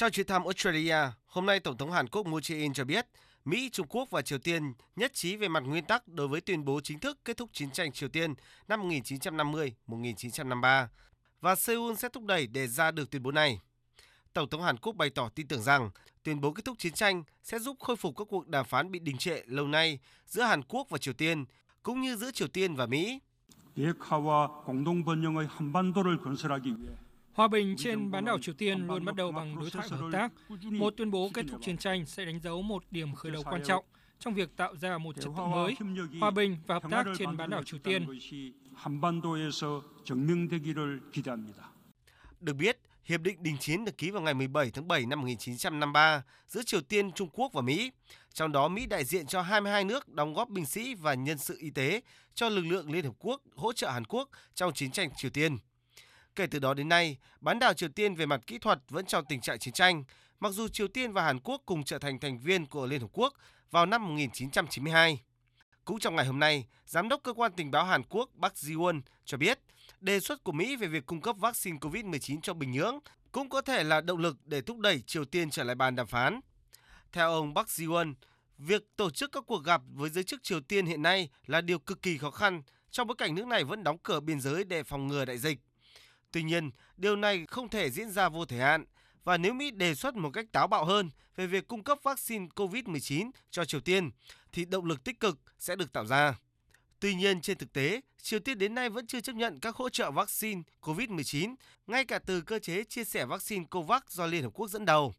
Trong chuyến thăm Australia, hôm nay Tổng thống Hàn Quốc Moon Jae-in cho biết Mỹ, Trung Quốc và Triều Tiên nhất trí về mặt nguyên tắc đối với tuyên bố chính thức kết thúc chiến tranh Triều Tiên năm 1950-1953 và Seoul sẽ thúc đẩy để ra được tuyên bố này. Tổng thống Hàn Quốc bày tỏ tin tưởng rằng tuyên bố kết thúc chiến tranh sẽ giúp khôi phục các cuộc đàm phán bị đình trệ lâu nay giữa Hàn Quốc và Triều Tiên, cũng như giữa Triều Tiên và Mỹ. Hòa bình trên bán đảo Triều Tiên luôn bắt đầu bằng đối thoại và hợp tác. Một tuyên bố kết thúc chiến tranh sẽ đánh dấu một điểm khởi đầu quan trọng trong việc tạo ra một trật tự mới, hòa bình và hợp tác trên bán đảo Triều Tiên. Được biết, Hiệp định đình chiến được ký vào ngày 17 tháng 7 năm 1953 giữa Triều Tiên, Trung Quốc và Mỹ. Trong đó, Mỹ đại diện cho 22 nước đóng góp binh sĩ và nhân sự y tế cho lực lượng Liên Hợp Quốc hỗ trợ Hàn Quốc trong chiến tranh Triều Tiên. Kể từ đó đến nay, bán đảo Triều Tiên về mặt kỹ thuật vẫn trong tình trạng chiến tranh, mặc dù Triều Tiên và Hàn Quốc cùng trở thành thành viên của Liên Hợp Quốc vào năm 1992. Cũng trong ngày hôm nay, Giám đốc Cơ quan Tình báo Hàn Quốc Park Ji-won cho biết đề xuất của Mỹ về việc cung cấp vaccine COVID-19 cho Bình Nhưỡng cũng có thể là động lực để thúc đẩy Triều Tiên trở lại bàn đàm phán. Theo ông Park Ji-won, việc tổ chức các cuộc gặp với giới chức Triều Tiên hiện nay là điều cực kỳ khó khăn trong bối cảnh nước này vẫn đóng cửa biên giới để phòng ngừa đại dịch. Tuy nhiên, điều này không thể diễn ra vô thời hạn và nếu Mỹ đề xuất một cách táo bạo hơn về việc cung cấp vaccine COVID-19 cho Triều Tiên thì động lực tích cực sẽ được tạo ra. Tuy nhiên, trên thực tế, Triều Tiên đến nay vẫn chưa chấp nhận các hỗ trợ vaccine COVID-19, ngay cả từ cơ chế chia sẻ vaccine COVAX do Liên Hợp Quốc dẫn đầu.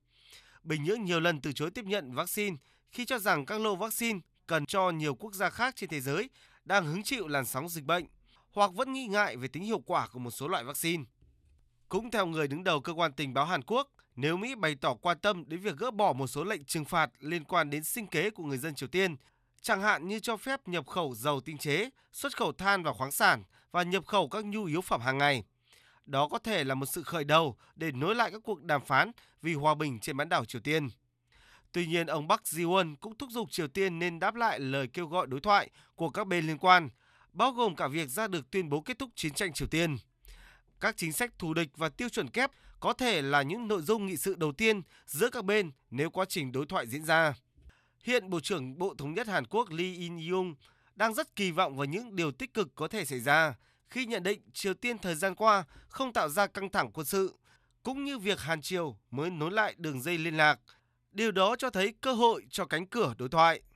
Bình Nhưỡng nhiều lần từ chối tiếp nhận vaccine khi cho rằng các lô vaccine cần cho nhiều quốc gia khác trên thế giới đang hứng chịu làn sóng dịch bệnh hoặc vẫn nghi ngại về tính hiệu quả của một số loại vaccine. Cũng theo người đứng đầu cơ quan tình báo Hàn Quốc, nếu Mỹ bày tỏ quan tâm đến việc gỡ bỏ một số lệnh trừng phạt liên quan đến sinh kế của người dân Triều Tiên, chẳng hạn như cho phép nhập khẩu dầu tinh chế, xuất khẩu than và khoáng sản và nhập khẩu các nhu yếu phẩm hàng ngày. Đó có thể là một sự khởi đầu để nối lại các cuộc đàm phán vì hòa bình trên bán đảo Triều Tiên. Tuy nhiên, ông Park Ji-won cũng thúc giục Triều Tiên nên đáp lại lời kêu gọi đối thoại của các bên liên quan, bao gồm cả việc ra được tuyên bố kết thúc chiến tranh Triều Tiên. Các chính sách thù địch và tiêu chuẩn kép có thể là những nội dung nghị sự đầu tiên giữa các bên nếu quá trình đối thoại diễn ra. Hiện Bộ trưởng Bộ Thống nhất Hàn Quốc Lee In-yung đang rất kỳ vọng vào những điều tích cực có thể xảy ra khi nhận định Triều Tiên thời gian qua không tạo ra căng thẳng quân sự, cũng như việc Hàn Triều mới nối lại đường dây liên lạc. Điều đó cho thấy cơ hội cho cánh cửa đối thoại.